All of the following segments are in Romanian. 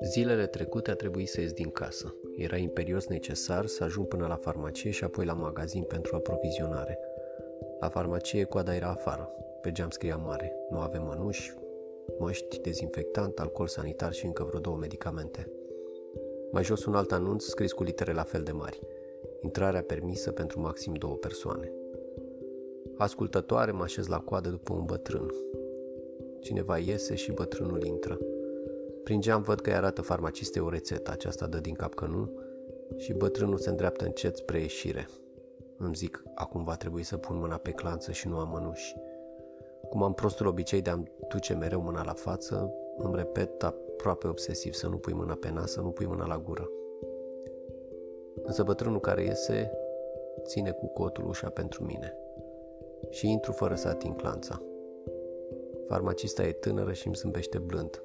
Zilele trecute a trebuit să ies din casă. Era imperios necesar să ajung până la farmacie și apoi la magazin pentru aprovizionare. La farmacie coada era afară. Pe geam scria mare. Nu avem mănuși, măști, dezinfectant, alcool sanitar și încă vreo două medicamente. Mai jos un alt anunț scris cu litere la fel de mari. Intrarea permisă pentru maxim două persoane. Ascultătoare mă așez la coadă după un bătrân. Cineva iese și bătrânul intră. Prin geam văd că îi arată farmacistei o rețetă, aceasta dă din cap că nu și bătrânul se îndreaptă încet spre ieșire. Îmi zic, acum va trebui să pun mâna pe clanță și nu am mănuși. Cum am prostul obicei de a-mi duce mereu mâna la față, îmi repet aproape obsesiv să nu pui mâna pe nas, să nu pui mâna la gură. Însă bătrânul care iese ține cu cotul ușa pentru mine și intru fără să ating clanța. Farmacista e tânără și îmi zâmbește blând.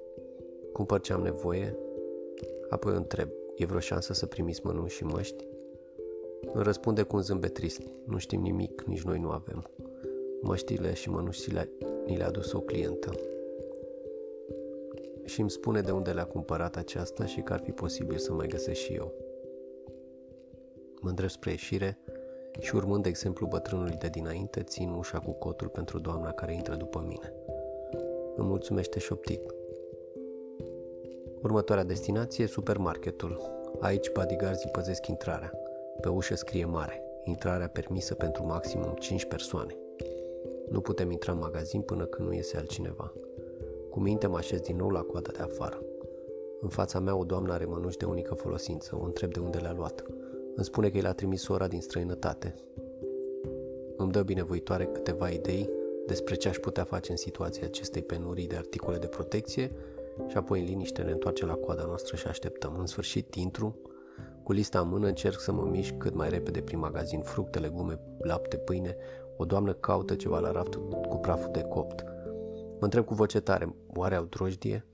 Cumpăr ce am nevoie, apoi întreb, e vreo șansă să primiți mănuși și măști? Îmi răspunde cu un zâmbet trist, nu știm nimic, nici noi nu avem. Măștile și mănușile ni le-a dus o clientă. Și îmi spune de unde le-a cumpărat aceasta și că ar fi posibil să mai găsesc și eu. Mă îndrept spre ieșire și urmând exemplu bătrânului de dinainte, țin ușa cu cotul pentru doamna care intră după mine. Îmi mulțumește șoptit. Următoarea destinație e supermarketul. Aici bodyguards păzesc intrarea. Pe ușă scrie mare. Intrarea permisă pentru maximum 5 persoane. Nu putem intra în magazin până când nu iese altcineva. Cu minte mă așez din nou la coada de afară. În fața mea o doamnă are mănuși de unică folosință. O întreb de unde le-a luat. Îmi spune că i l-a trimis ora din străinătate. Îmi dă binevoitoare câteva idei despre ce aș putea face în situația acestei penurii de articole de protecție și apoi în liniște ne întoarcem la coada noastră și așteptăm. În sfârșit intru, cu lista în mână încerc să mă mișc cât mai repede prin magazin, fructe, legume, lapte, pâine. O doamnă caută ceva la raft cu praful de copt. Mă întreb cu voce tare, oare au drojdie?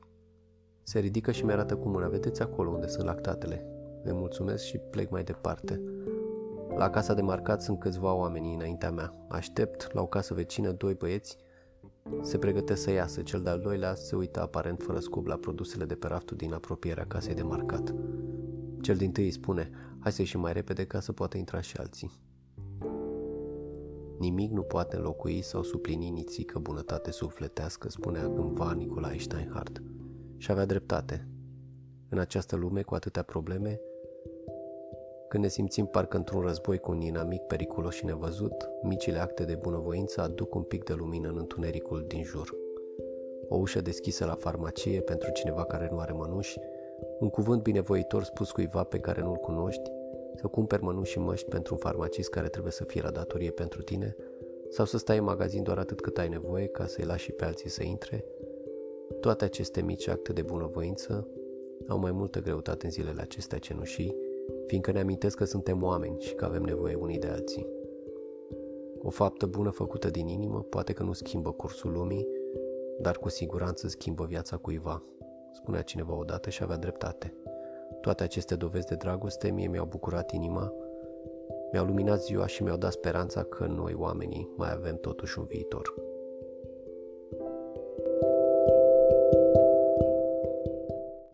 Se ridică și mi-arată cu mâna, vedeți acolo unde sunt lactatele. Le mulțumesc și plec mai departe. La casa de marcat sunt câțiva oameni înaintea mea. Aștept la o casă vecină doi băieți se pregătea să iasă, cel de-al doilea se uită aparent fără scub la produsele de pe raftul din apropierea casei de marcat. Cel din tâi îi spune, hai să ieșim mai repede ca să poată intra și alții. Nimic nu poate înlocui sau suplini nițică bunătate sufletească, spunea cândva Nicolae Steinhardt. Și avea dreptate. În această lume cu atâtea probleme, când ne simțim parcă într-un război cu un inamic periculos și nevăzut, micile acte de bunăvoință aduc un pic de lumină în întunericul din jur. O ușă deschisă la farmacie pentru cineva care nu are mănuși, un cuvânt binevoitor spus cuiva pe care nu-l cunoști, să cumperi mănuși și măști pentru un farmacist care trebuie să fie la datorie pentru tine, sau să stai în magazin doar atât cât ai nevoie ca să-i lași și pe alții să intre, toate aceste mici acte de bunăvoință au mai multă greutate în zilele acestea cenușii fiindcă ne amintesc că suntem oameni și că avem nevoie unii de alții. O faptă bună făcută din inimă poate că nu schimbă cursul lumii, dar cu siguranță schimbă viața cuiva, spunea cineva odată și avea dreptate. Toate aceste dovezi de dragoste mie mi-au bucurat inima, mi-au luminat ziua și mi-au dat speranța că noi, oamenii, mai avem totuși un viitor.